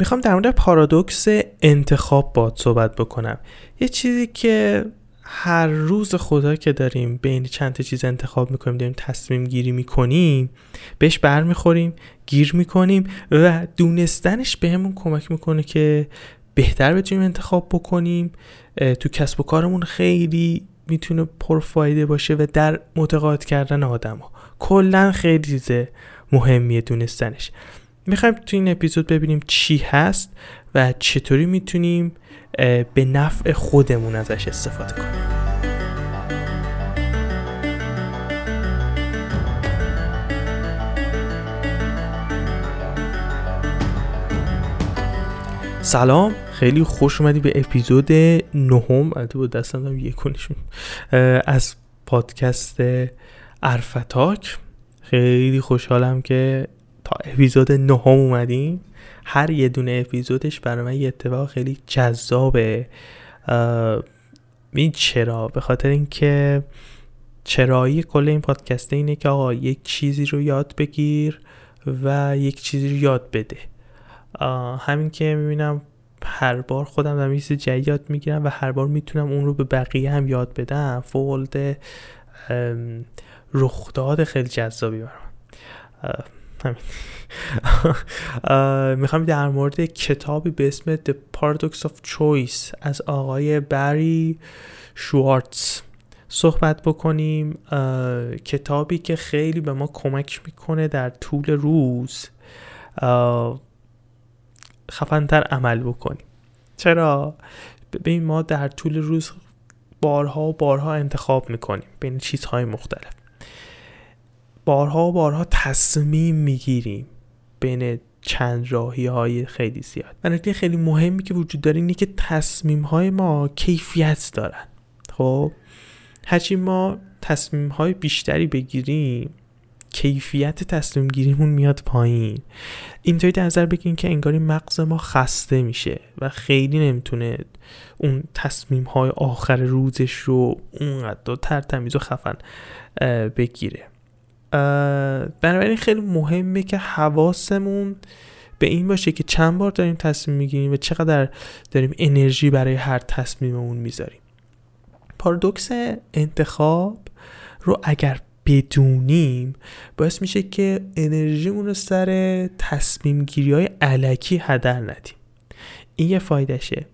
می‌خوام در مورد پارادوکس انتخاب باد صحبت بکنم. یه چیزی که هر روز خدا که داریم بین چند تا چیز انتخاب می‌کنیم داریم تصمیم گیری می‌کنیم بهش برمیخوریم گیر می‌کنیم و دونستنش بهمون کمک می‌کنه که بهتر بتونیم انتخاب بکنیم. تو کسب و کارمون خیلی می‌تونه پرفایده باشه و در متقاعد کردن آدم ها کلا خیلی چیز مهمیه دونستنش. می‌خوایم تو این اپیزود ببینیم چی هست و چطوری می‌تونیم به نفع خودمون ازش استفاده کنیم. سلام خیلی خوش اومدی به اپیزود نهم. البته با دستم دارم یکونشون از پادکست ارفتاک خیلی خوشحالم که اپیزود نهم اومدیم. هر یه دونه اپیزودش برای من یه اتفاق خیلی جذابه. این چرا؟ به خاطر اینکه چرایی کل این پادکسته اینه که آقا یک چیزی رو یاد بگیر و یک چیزی رو یاد بده. همین که می‌بینم هر بار خودم دارم یه جدید یاد می‌گیرم و هر بار می‌تونم اون رو به بقیه هم یاد بدم. فولد رخداد خیلی جذابی برام. می‌خوام در مورد کتابی به اسم The Paradox of Choice از آقای بری شوارتز صحبت بکنیم. کتابی که خیلی به ما کمک می‌کنه در طول روز خفنتر عمل بکنیم. چرا؟ ببین ما در طول روز بارها و بارها انتخاب می‌کنیم بین چیزهای مختلف. بارها و بارها تصمیم می‌گیریم بین چند راهی های خیلی زیاد. و نکته خیلی مهمی که وجود داره اینه که تصمیم های ما کیفیت دارن. خب؟ هرچی ما تصمیم های بیشتری بگیریم کیفیت تصمیم گیریمون میاد پایین. اینطوری در نظر بگیریم که انگاری مغز ما خسته میشه و خیلی نمی‌تونه اون تصمیم های آخر روزش رو اونقدر ترتمیز و خفن بگیره. بنابراین خیلی مهمه که حواسمون به این باشه که چند بار داریم تصمیم می‌گیریم و چقدر داریم انرژی برای هر تصمیممون می‌ذاریم. پارادوکس انتخاب رو اگر بدونیم باعث میشه که انرژیمون رو سر تصمیم گیری های علکی هدر ندیم. این یه فایدهشه.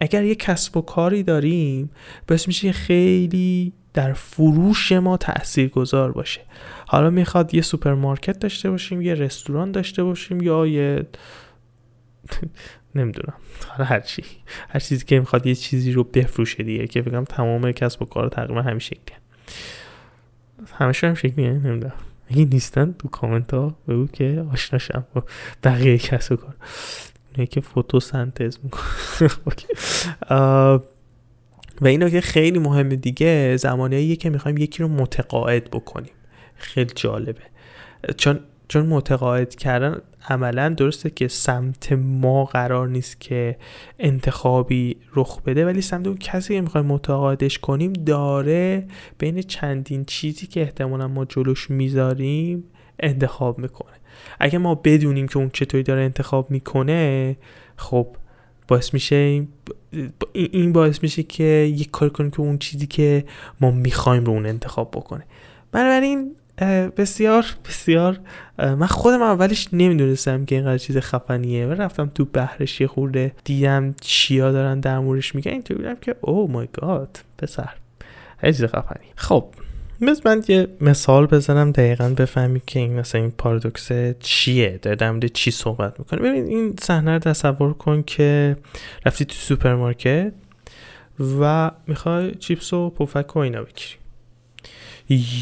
اگر یه کسب و کاری داریم باعث میشه خیلی در فروش ما تأثیر گذار باشه. حالا می‌خواد یه سوپرمارکت داشته باشیم یه رستوران داشته باشیم یا یه نمی‌دونم. حالا هر چی هر چیزی که می‌خواد یه چیزی رو بفروشه دیگه که بگم تمام کسب و کار تقریبا همین شکلیه. همه هم شکلیه؟ نمی‌دونم. اگه نیستن تو کامنت ها بگو که آشناشم با بقیه کسب و کار. نه که فوتوسنتز می‌کنه. و این که خیلی مهمه دیگه زمانیه که می‌خوایم یکی رو متقاعد بکنیم. خیلی جالبه. چون چون متقاعد کردن عملا درسته که سمت ما قرار نیست که انتخابی رخ بده ولی سمت اون کسی که می‌خوایم متقاعدش کنیم داره بین چندین چیزی که احتمالا ما جلوش می‌ذاریم انتخاب می‌کنه. اگه ما بدونیم که اون چطوری داره انتخاب می‌کنه خب باعث میشه این باعث میشه که یک کار کنیم که اون چیزی که ما می‌خوایم رو اون انتخاب بکنه. بنابراین بسیار بسیار من خودم اولش نمی‌دونستم که اینقدر چیز خفنیه و رفتم تو بحرش یه خورده دیدم چیا دارن در موردش میگن اینطور بودم که او مای گاد پسر چیز خفنی. خب مثل من یه مثال بزنم دقیقا بفهمی که این مثلا این پارادوکس چیه. در در چی صحبت می‌کنه. ببین این صحنه رو تصور کن که رفتی تو سوپرمارکت و می‌خوای چیپس و پفک و اینا بگیری.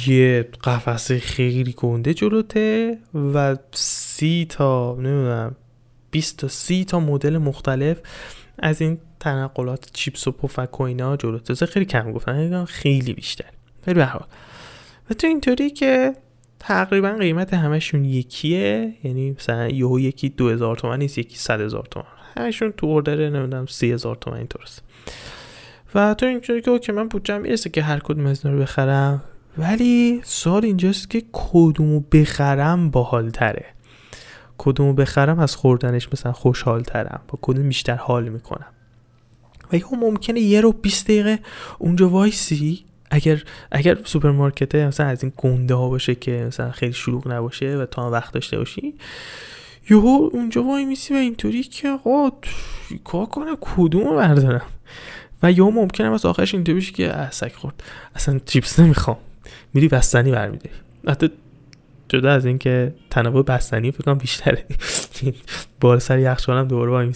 یه قفسه خیلی گنده جلوته و سی تا نمی‌دونم 20 تا سی تا مدل مختلف از این تنقلات چیپس و پفک و اینا جلوته. خیلی کم گفتن خیلی بیشتر. ولی به و تو اینطوری که تقریبا قیمت همشون یکیه یعنی مثلا یهو یکی دو هزار تومن نیست یکی صد هزار تومن. همشون تو اردر نمی‌دونم سی هزار تومن اینطورست و تو اینطوری که که من بودجم می‌رسه که هر کدوم از رو بخرم. ولی سوال اینجاست که کدومو بخرم باحال تره کدوم بخرم از خوردنش مثلا خوشحال ترم با کدوم بیشتر حال می‌کنم. و یا ممکنه یهو 20 دقیقه اونجا وایسی. اگر اگر سوپرمارکت مثلا از این گنده ها باشه که مثلا خیلی شلوغ نباشه و تا وقت داشته باشی یهو اونجا وای میسی و اینطوری که آقا کار کنه کدوم بردارم؟ و یا ممکنه از آخرش اینطوری بشه که اه سگ خورد. اصلا چیپس نمی‌خوام. میری بستنی برمیداری. حتی جدا از اینکه تنوع بستنی فکر کنم بیشتره. بار سر یخچال هم دوباره وای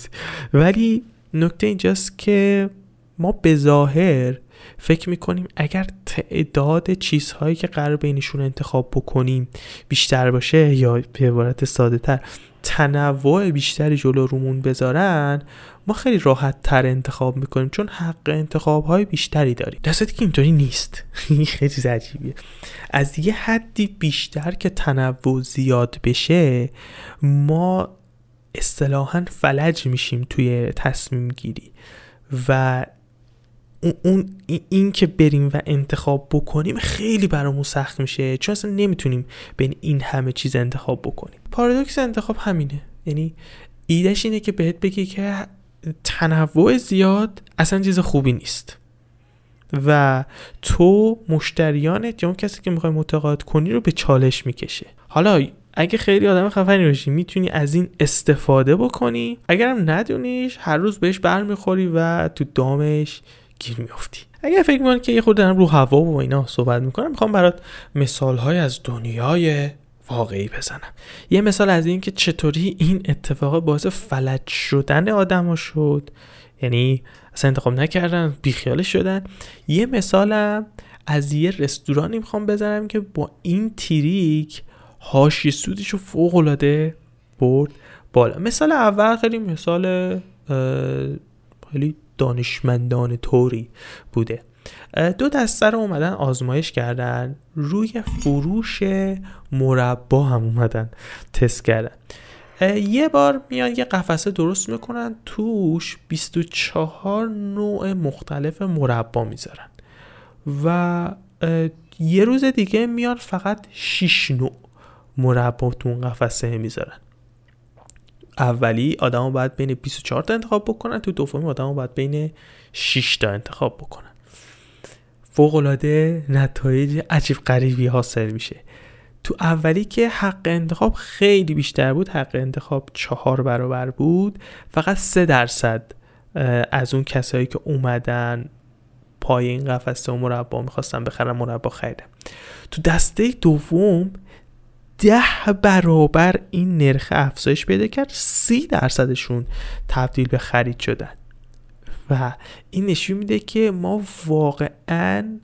ولی نکته اینجاست که ما به ظاهر فکر می‌کنیم اگر تعداد چیزهایی که قرار بینشون انتخاب بکنیم بیشتر باشه یا به عبارت ساده تر تنوع بیشتری جلو رومون بذارن ما خیلی راحت تر انتخاب می‌کنیم چون حق انتخاب های بیشتری داریم. در که اینطوری نیست. خیلی عجیبیه. از یه حدی بیشتر که تنوع زیاد بشه ما اصطلاحا فلج میشیم توی تصمیم گیری. و اون این که بریم و انتخاب بکنیم خیلی برامون سخت میشه. چون اصلا نمی‌تونیم بین این همه چیز انتخاب بکنیم. پارادوکس انتخاب همینه. یعنی ایدهش اینه که بهت بگی که تنوع زیاد اصلا چیز خوبی نیست. و تو مشتریانت یا اون کسی که می‌خوای متقاعد کنی رو به چالش می‌کشه. حالا اگه خیلی آدم خفنی باشی می‌تونی از این استفاده بکنی. اگرم ندونیش هر روز بهش برمیخوری و تو دامش گیر میافتی. اگر فکر می‌کنی که یه خود دارم رو هوا و اینا صحبت می‌کنم می‌خوام برات مثال های از دنیای واقعی بزنم. یه مثال از این که چطوری این اتفاق باعث فلج شدن آدم شد. یعنی اصلا انتخاب نکردن بیخیال شدن. یه مثالم از یه رستورانی می‌خوام بزنم که با این تیریک هاشی سودش رو فوق العاده برد بالا. مثال اول خیلی مثال خیلی دانشمندان طوری بوده. دو دسته رو اومدن آزمایش کردن. روی فروش مربا هم اومدن تست کردن. یه بار میان یه قفسه درست می‌کنن توش 24 نوع مختلف مربا می‌ذارن. و یه روز دیگه میان فقط 6 نوع مربا تو اون قفسه می‌ذارن. اولی آدم باید بین 24 تا انتخاب بکنن تو دومی آدم باید بین 6 تا انتخاب بکنن. فوقلاده نتایج عجیب غریبی حاصل میشه. تو اولی که حق انتخاب خیلی بیشتر بود حق انتخاب چهار برابر بود. فقط سه درصد از اون کسایی که اومدن پای این قفسه و مربا می‌خواستن بخرن مربا خریدن. تو دسته دوم ده برابر این نرخ افزایش پیدا کرد سی درصدشون تبدیل به خرید شدن. و این نشون میده که ما واقعا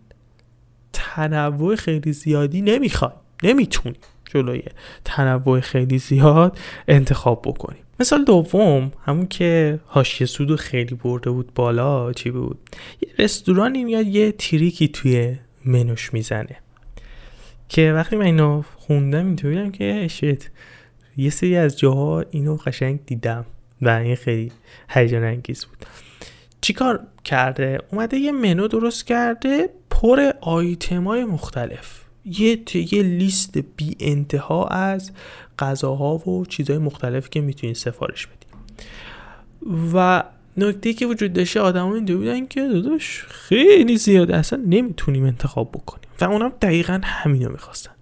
تنوع خیلی زیادی نمی‌خوایم نمی‌تونیم جلوی تنوع خیلی زیاد انتخاب بکنیم. مثال دوم همون که حاشیه سودو خیلی برده بود بالا چی بود؟ یه رستورانی میاد یه تریکی توی منوش می‌زنه. که وقتی من اینو خوندم اینطوری که شت یه سری از جاها اینو قشنگ دیدم و این خیلی هیجان انگیز بود. چیکار کرده؟ اومده یه منو درست کرده پر آیتم های مختلف. یه یه لیست بی انتها از غذاها و چیزهای مختلفی که می‌تونید سفارش بدید. و نکته که وجود داشته آدم این بودن که داداش خیلی زیاده. اصلا نمی‌تونیم انتخاب بکنیم. و اونم دقیقا همینو می‌خواستن.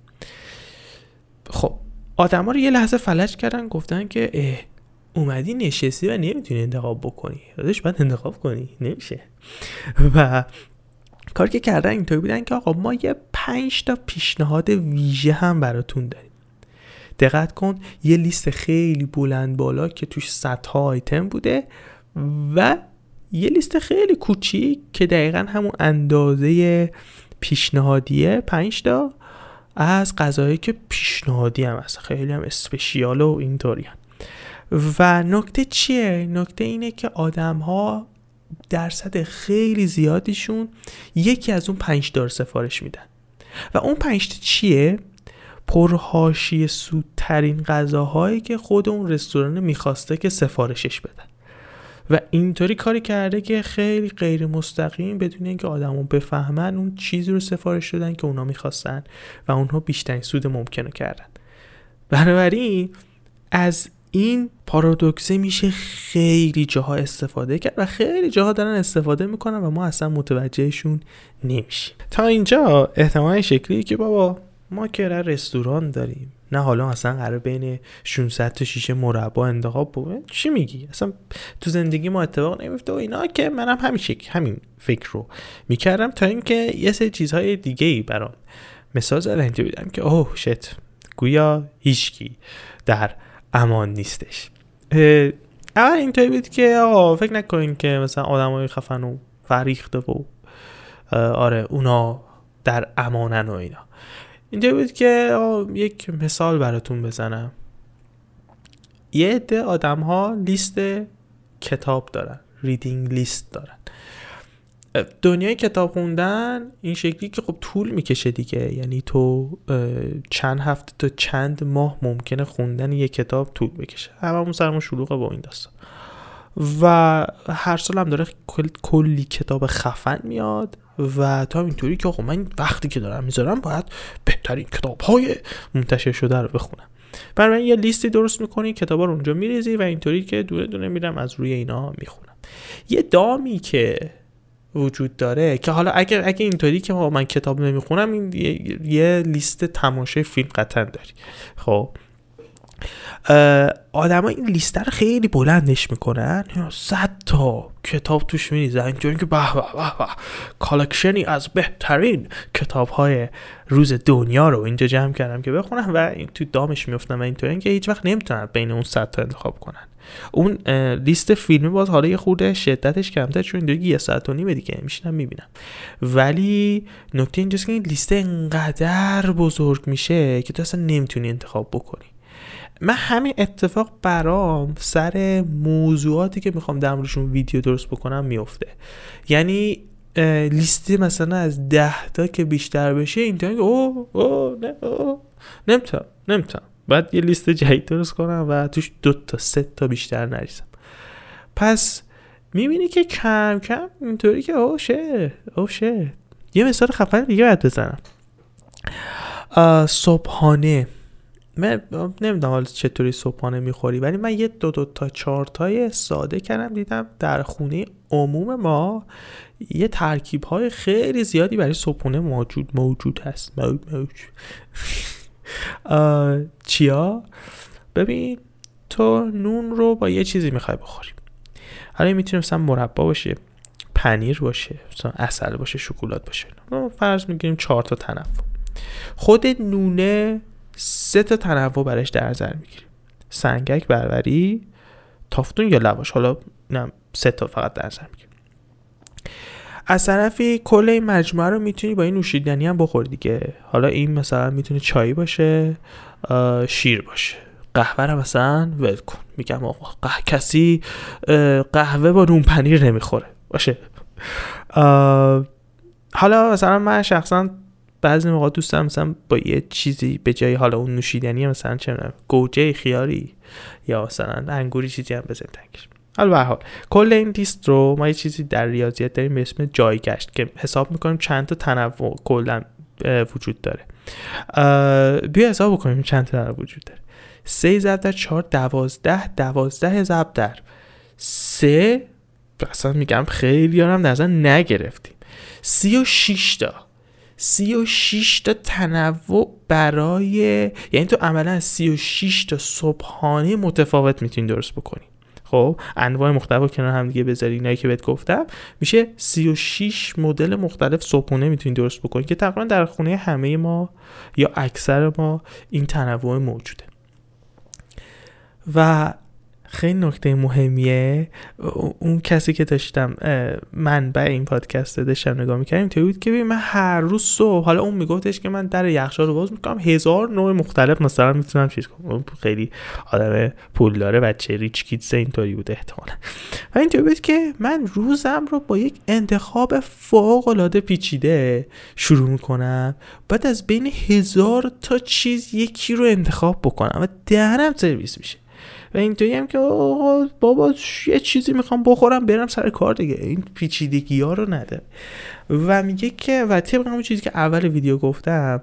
خب آدما رو یه لحظه فلج کردن گفتن که اومدی نشستی و نمی‌تونی انتخاب بکنی. داداش باید انتخاب کنی. نمیشه. و کار که کردن اینطوری بودن که آقا ما یه پنج تا پیشنهاد ویژه هم براتون داریم. دقت کن یه لیست خیلی بلند بالا که توش صدها آیتم بوده و یه لیست خیلی کوچیک که دقیقا همون اندازه پیشنهادیه پنج تا از غذایی که پیشنهادی هم هست. خیلی هم اسپشیال و اینطوری و نکته چیه؟ نکته اینه که آدم ها درصد خیلی زیادیشون یکی از اون پنج دار سفارش میدن و اون پنج چیه؟ پرهاشی سودترین غذاهایی که خود اون رستوران می‌خواسته که سفارشش بدن و اینطوری کاری کرده که خیلی غیر مستقیم بدون اینکه آدمو بفهمن اون چیزی رو سفارش دادن که اونا می‌خواستن و اونها بیشترین سود ممکن رو کردن بنابراین از این پارادوکسه میشه خیلی جاها استفاده کرد و خیلی جاها دارن استفاده می‌کنن و ما اصلا متوجهشون نمیشیم. تا اینجا احتمال شکلی که بابا ما که رستوران داریم. نه حالا اصلا قرار بین 600 تا شیشه مربا انتخاب بکنه چی میگی؟ اصلا تو زندگی ما اتفاق نمیفته و اینا که منم همین همین فکر رو می‌کردم تا اینکه یه سری چیزهای دیگه ای برام مثال زدن دیدم که اوه شت. گویا هیچکی در امان نیستش. اول اینطوری بود که آقا فکر نکنین که مثلا های خفن و فریخته و آره اونا در امانن و اینا. اینطوری بود که یک مثال براتون بزنم. یه عده آدم ها لیست کتاب دارن ریدینگ لیست دارن. دنیای کتاب خوندن این شکلی که خب طول می‌کشه دیگه. یعنی تو چند هفته تا چند ماه ممکنه خوندن یه کتاب طول بکشه. هممون سرمون شلوغه با این داستان. و هر سال هم داره کلی کتاب خفن میاد و تا اینطوری که آقا من وقتی که دارم می‌ذارم باید بهترین کتاب های منتشر شده رو بخونم. برای یه لیستی درست می‌کنی کتاب رو اونجا میریزی و اینطوری که دونه دونه میرم از روی اینا می‌خونم. یه دامی که وجود داره که حالا اگر اگه اینطوری که من کتاب نمی‌خونم این یه, لیست تماشای فیلم قطعا داری. خب. آدما این لیست رو خیلی بلندش می‌کنن. صد تا کتاب توش میریزن. اینجوری که به به به collection ی از بهترین کتاب های روز دنیا رو اینجا جمع کردم که بخونم و این تو دامش میفتم و اینطوری که هیچ وقت نمی‌تونن بین اون صد تا انتخاب کنن. اون لیست فیلمی باز حالا یه خورده شدتش کمتر چون دیگه یه ساعت و نیمه دیگه میشینم می‌بینم. ولی نکته اینجاست که این لیست انقدر بزرگ میشه که تو اصلا نمی‌تونی انتخاب بکنی. من همین اتفاق برام سر موضوعاتی که می‌خوام در ویدیو درست بکنم میفته یعنی لیستی مثلا از ده تا که بیشتر بشه این او او نه او نمی‌تونم نمی‌تونم. بعد یه لیست جدید درست کنم و توش دو تا سه تا بیشتر نریزم پس می‌بینی که کم کم اینطوری که او شه او شه. یه مثال خفن دیگه باید بزنم. صبحانه. من نمی‌دونم حالا چطوری صبحانه می‌خوری ولی من یه دو دو تا چهار تای ساده کردم دیدم در خونه عموم ما یه ترکیب های خیلی زیادی برای صبحانه موجود موجود هست. موجود چیا؟ ببین تو نون رو با یه چیزی می‌خوای بخوری. حالا می‌تونه مثلا مربا باشه پنیر باشه مثلا اصل باشه شکلات باشه. فرض می‌گیریم چهار تا تنوع. خود نونه سه تا تنوع برش در نظر می‌گیریم. سنگک بربری تافتون یا لواش. حالا نه سه تا فقط در نظر می‌گیریم. از طرفی کل این مجموعه رو می‌تونی با این نوشیدنی هم بخوری دیگه. حالا این مثلا می‌تونه چای باشه شیر باشه. قهوه رو مثلا ول کن. میگم آقا قه... کسی قهوه با نون پنیر نمی‌خوره. باشه. حالا مثلا من شخصا بعضی موقع دوست دارم مثلا با یه چیزی به جای حالا اون نوشیدنی مثلا چه گوجه خیاری یا مثلا انگوری چیزی هم بزنیم تنگش. به حال کل این لیست رو ما یه چیزی در ریاضیات داریم به اسم جایگشت که حساب می‌کنیم چند تا تنوع کلا وجود داره. بیا حساب بکنیم چند تا تنوع وجود داره. سه ضرب در چهار دوازده دوازده ضرب در سه اصلا میگم خیلی هم در نگرفتیم. سی و تا سی و تا تنوع برای یعنی تو عملا سی و تا صبحانه متفاوت می‌تونی درست بکنی. خب انواع مختلف کنار هم دیگه بذاری اینایی که بهت گفتم. میشه 36 مدل مختلف صبحونه می‌تونید درست بکنید که تقریبا در خونه همه ما یا اکثر ما این تنوع موجوده. و خیلی نکته مهمیه. اون کسی که داشتم من به این پادکست داشتم نگاه می‌کردیم توی بود که من هر روز صبح حالا اون میگفتش که من در یخچال رو باز می‌کنم هزار نوع مختلف مثلا می‌تونم چیز کنم. خیلی آدم پول داره بچه ریچ کیدز اینطوری بود احتمالا. و اینطوری بود که من روزم رو با یک انتخاب فوق العاده پیچیده شروع می‌کنم بعد از بین هزار تا چیز یکی رو انتخاب بکنم و دهنم سرویس میشه. و اینطوری هم که آقا بابا یه چیزی می‌خوام بخورم برم سر کار دیگه. این پیچیدگی ها رو نده. و میگه که و طبق همون چیزی که اول ویدیو گفتم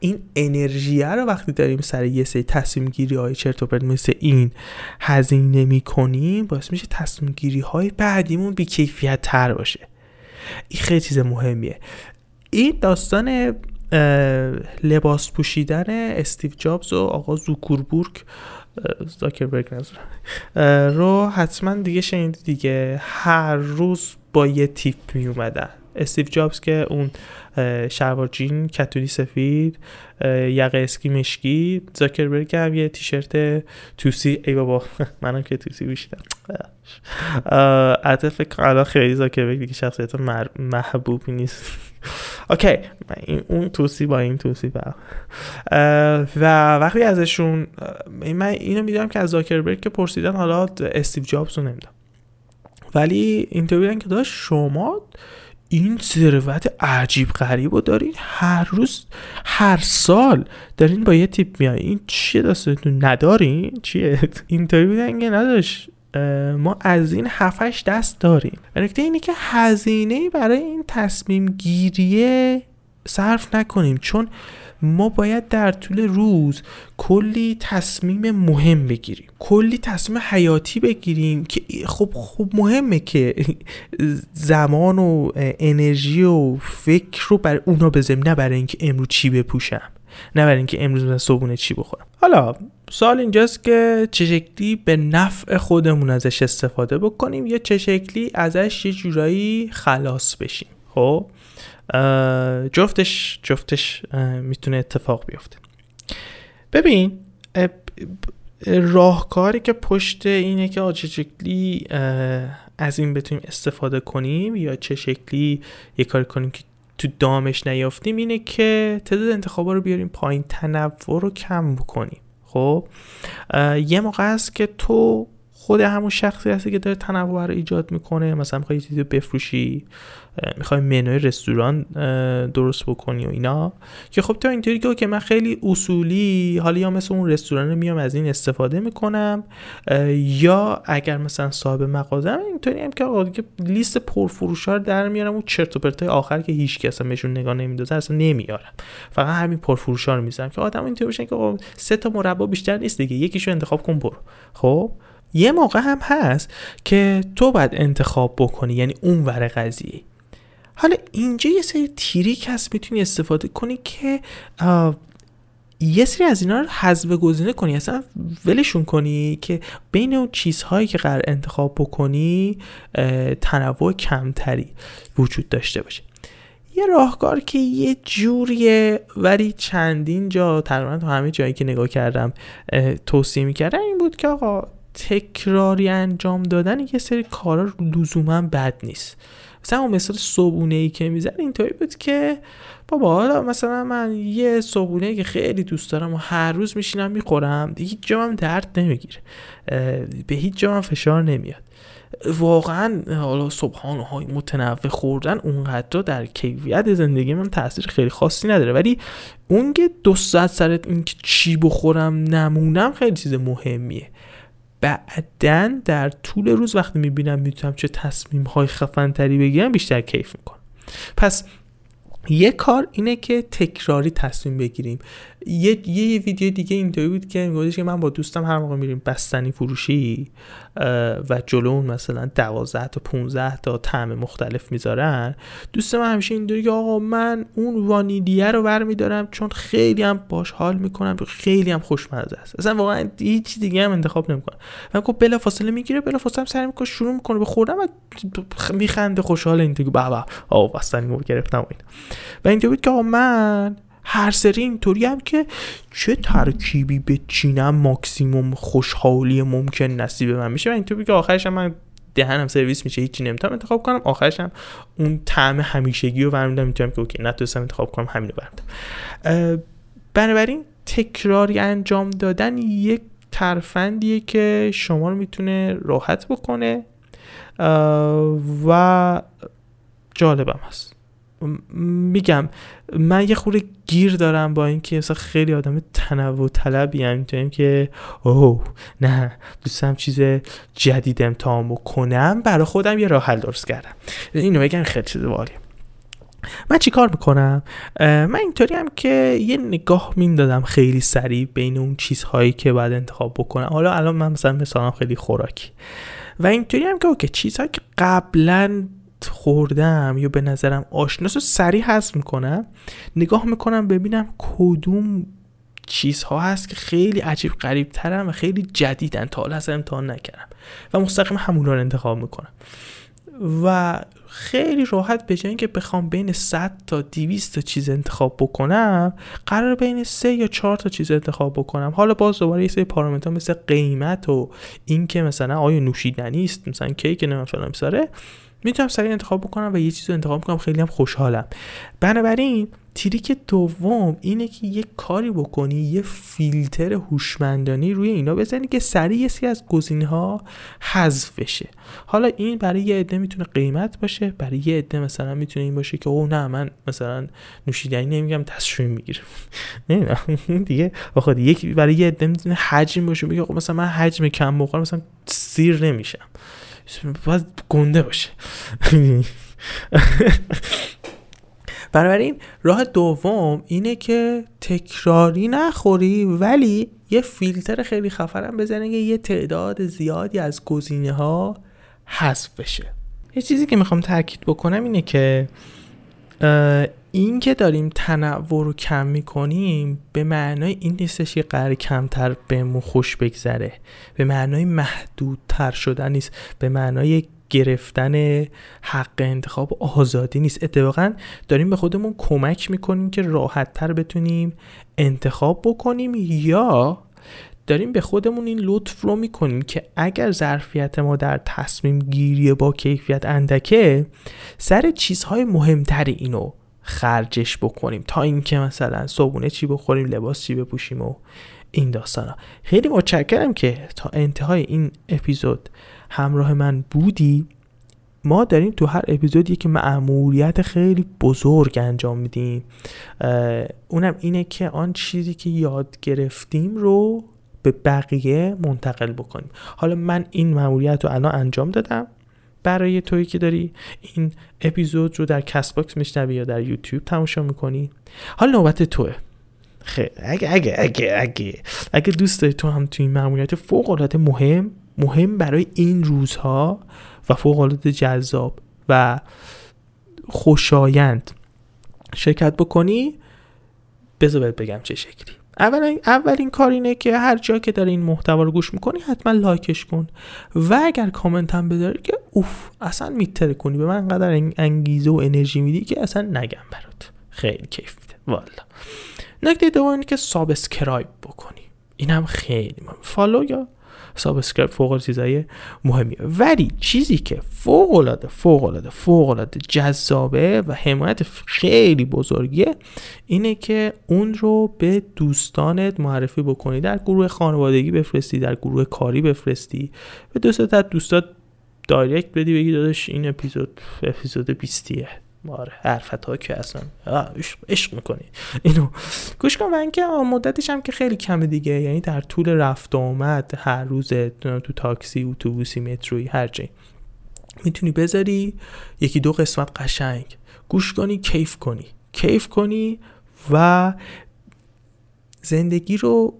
این انرژی رو وقتی داریم سر یه سری تصمیم گیری های چرت و پرت مثل این هزینه می‌کنیم باعث میشه تصمیم گیری های بعدیمون بی کیفیت تر باشه. این خیلی چیز مهمیه. این داستان لباس پوشیدن استیو جابز و آقا زوکوربورگ زاکربرگ رو حتما دیگه شنیدی دیگه هر روز با یه تیپ می اومدن استیو جابز که اون شلوار جین کتونی سفید یقه اسکی مشکی زاکربرگ هم یه تیشرت توسی ای بابا منم که توسی بیشتم البته فکر الان خیلی زاکربرگ دیگه شخصیت محبوبی نیست اوکی. این اون توسی با این توسی با و وقتی ازشون من اینو می‌دونم که از زاکربرگ که پرسیدن حالا استیو جابز رو نمی‌دونم. ولی اینطوری که داشت شما این ثروت عجیب غریب رو دارین هر روز هر سال دارین با یه تیپ میای. این چیه دستتون ندارین؟ چیه؟ اینطوری بودن که نداشت. ما از این هفتش دست داریم. نکته اینه که هزینه برای این تصمیم گیریه صرف نکنیم چون ما باید در طول روز کلی تصمیم مهم بگیریم. کلی تصمیم حیاتی بگیریم که خب خب مهمه که زمان و انرژی و فکر رو بر اونا بذاریم نه برای اینکه امروز چی بپوشم نه برای اینکه امروز صبحونه چی بخورم. حالا سوال اینجاست که چه شکلی به نفع خودمون ازش استفاده بکنیم؟ یا چه شکلی ازش یه جورایی خلاص بشیم؟ خب جفتش جفتش می‌تونه اتفاق بیفته. ببین راهکاری که پشت اینه که چه شکلی از این بتونیم استفاده کنیم یا چه شکلی یه کار کنیم که تو دامش نیافتیم اینه که تعداد انتخابا رو بیاریم پایین تنوع رو کم بکنیم. خب یه موقع است که تو خود همون شخصی هستی که داره تنوع رو ایجاد می‌کنه. مثلا می‌خوای چیزی رو بفروشی می‌خوای منوی رستوران درست بکنی و اینا. که خب تو اینطوری که که من خیلی اصولی حالا یا مثل اون رستوران رو میام از این استفاده می‌کنم یا اگر مثلا صاحب مغازه اینطوری هم که آقا لیست پرفروشا رو در میارم اون چرت و پرتای آخر که هیچ کس بهشون نگاه نمیندازه اصلا نمیارم. فقط همین پرفروشا رو می‌ذارم که آدم اینطوری بشن که سه تا مربا بیشتر نیست دیگه یکیشو انتخاب کن برو. خب؟ یه موقع هم هست که تو باید انتخاب بکنی یعنی اون ور قضیه. حالا اینجا یه سری تریک هست می‌تونی استفاده کنی که یه سری از اینا رو حذف گزینه کنی. اصلا ولشون کنی که بین اون چیزهایی که قرار انتخاب بکنی تنوع کمتری وجود داشته باشه. یه راهکار که یه جوریه ولی چندین جا تقریبا تو همه جایی که نگاه کردم توصیه می‌کردن این بود که آقا تکراری انجام دادن یه سری کارا لزوما بد نیست. مثلا اون مثال صبونه ای که میزن اینطوری بود که بابا حالا مثلا من یه صبونه که خیلی دوست دارم و هر روز میشینم می‌خورم هیچ جا درد نمی‌گیره. به هیچ جا فشار نمیاد. واقعا حالا صبحانه های متنوع خوردن اونقدر در کیفیت زندگی من تاثیر خیلی خاصی نداره. ولی اون که دو ساعت سر اینکه چی بخورم نمونم خیلی چیز مهمیه. بعدا در طول روز وقتی می‌بینم می‌تونم چه تصمیم های خفن تری بگیرم بیشتر کیف می‌کنم. پس یه کار اینه که تکراری تصمیم بگیریم. یه یه ویدیو دیگه اینطوری بود که میگفتش که من با دوستم هر موقع میریم بستنی فروشی و جلو اون مثلا 12 تا 15 تا طعم مختلف می‌ذارن. دوست من همیشه اینطوری که آقا من اون وانیلیه رو برمیدارم چون خیلی هم باش حال می‌کنم خیلی هم خوشمزه است. اصلا واقعا هیچ دیگه هم انتخاب نمی‌کنم. من گفت بلا فاصله می‌گیره بلا فاصله هم سر می‌کنه شروع می‌کنه به خوردن و میخنده خوشحال اینطوری بابا آقا بستنی رو گرفتم و اینطوری بود که آقا من هر سری اینطوری هم که چه ترکیبی به چینم ماکسیموم خوشحالی ممکن نصیب من میشه. و اینطوری که آخرش من دهنم سرویس میشه هیچی نمی‌تونم انتخاب کنم. آخرش هم اون طعم همیشگی رو برمیدم می‌تونم که اوکی نتونستم انتخاب کنم همین رو برمیدم بنابراین تکراری انجام دادن یک ترفندیه که شما رو می‌تونه راحت بکنه. و جالبم هست. میگم من یه خورده گیر دارم با اینکه مثلا خیلی آدم تنوع طلبی هم که اوه نه دوستم چیز جدید امتحان کنم برای خودم یه راه حل درست کردم. اینو بگم خیلی چیز والیه. من چی کار می‌کنم؟ من اینطوری هم که یه نگاه میندازم خیلی سریع بین اون چیزهایی که باید انتخاب بکنم. حالا الان من مثلا مثلا خیلی خوراکی. و اینطوری هم که اوکی چیزهایی که قبلا خوردم یا به نظرم آشناس رو سریع حذف می‌کنم. نگاه می‌کنم ببینم کدوم چیزها هست که خیلی عجیب قریب ترم و خیلی جدیدن. تا حالا امتحان نکردم و مستقیم همون رو انتخاب می‌کنم. و خیلی راحت به جای اینکه بخوام بین 100 تا 200 تا چیز انتخاب بکنم قرار بین 3 یا 4 تا چیز انتخاب بکنم. حالا باز دوباره یه سری پارامترها مثل قیمت و اینکه مثلا آیا نوشیدنی است مثلا کیک نمی‌دونم فلان. می‌تونم سریع انتخاب بکنم و یه چیز رو انتخاب کنم خیلی هم خوشحالم. بنابراین تریک دوم اینه که یه کاری بکنی یه فیلتر هوشمندانی روی اینا بزنی که سریع یه از گزینه ها حذف بشه. حالا این برای یه عده می‌تونه قیمت باشه برای یه عده مثلا می‌تونه این باشه که او نه من مثلا نوشیدنی نمیگم تصمیم می‌گیرم. نه دیگه آخه یکی برای یه عده می‌تونه حجم باشه. میگه خب مثلا من حجم کم بخورم مثلا سیر نمیشم. باید گنده باشه. بنابراین راه دوم اینه که تکراری نخوری ولی یه فیلتر خیلی خفرم بزنه که یه تعداد زیادی از گزینه ها حذف بشه. یه چیزی که می‌خوام تاکید بکنم اینه که این که داریم تنوع رو کم می‌کنیم به معنای این نیستش که قرار کمتر بهمون خوش بگذره. به معنای محدودتر شدن نیست. به معنای گرفتن حق انتخاب آزادی نیست. اتفاقا داریم به خودمون کمک می‌کنیم که راحت تر بتونیم انتخاب بکنیم یا داریم به خودمون این لطف رو می‌کنیم که اگر ظرفیت ما در تصمیم گیری با کیفیت اندکه سر چیزهای مهمتر اینو خرجش بکنیم. تا اینکه مثلا صبونه چی بخوریم لباس چی بپوشیم و این داستان ها. خیلی متشکرم که تا انتهای این اپیزود همراه من بودی. ما داریم تو هر اپیزودی یه مأموریت خیلی بزرگ انجام میدیم اونم اینه که آن چیزی که یاد گرفتیم رو به بقیه منتقل بکنیم. حالا من این مأموریت رو الان انجام دادم. برای تویی که داری این اپیزود رو در Castbox میشنوی یا در یوتیوب تماشا می‌کنی. حالا نوبت توه. خیلی. اگه اگه اگه اگه. اگه دوست داری تو هم تو این معمولیت فوق العاده مهم مهم برای این روزها و فوق العاده جذاب و خوشایند شرکت بکنی بذار بگم چه شکلی. اولین اولین کار اینه که هر جا که داره این محتوا رو گوش می‌کنی حتما لایکش کن. و اگر کامنت هم بذاری که اوف اصلا میتره کنی. به من قدر انگیزه و انرژی میدی که اصلا نگم برات. خیلی کیف میده. والا. نکته دوم اینه که subscribe بکنی. این هم خیلی مهم. follow یا subscribe فوق چیزای مهمیه. ولی چیزی که فوق العاده فوق العاده فوق العاده جذابه و حمایت خیلی بزرگیه اینه که اون رو به دوستانت معرفی بکنی. در گروه خانوادگی بفرستی در گروه کاری بفرستی. به دوستات دوستات direct بدی بگی داداش این اپیزود اپیزود 20 آره حرفت ها که اصلا عشق می‌کنی. اینو گوش کن و اینکه مدتش هم که خیلی کمه دیگه یعنی در طول رفت آمد هر روز تو تاکسی اتوبوسی متروی هر جایی. می‌تونی بذاری یکی دو قسمت قشنگ. گوش کنی کیف کنی. کیف کنی و زندگی رو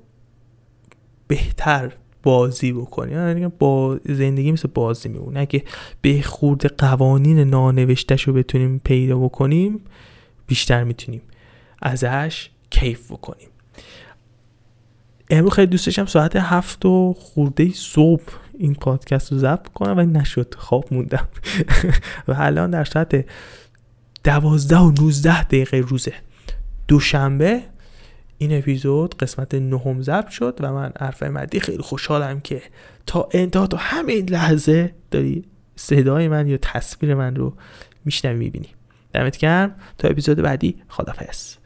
بهتر بازی بکنی. یعنی با زندگی مثل بازی میمونه اگه به خورد قوانین نانوشتش رو بتونیم پیدا بکنیم بیشتر می‌تونیم ازش کیف بکنیم. امروز خیلی دوست داشتم ساعت هفت و خورده صبح این پادکست رو ضبط کنم ولی نشد. خواب موندم. و الان در ساعت دوازده و نوزده دقیقه روزه. دوشنبه این اپیزود قسمت نهم ضبط شد و من عرفه مدی خیلی خوشحالم که تا انتها تا همین لحظه داری صدای من یا تصویر من رو میشنوی می‌بینی. دمت گرم. تا اپیزود بعدی خدافظ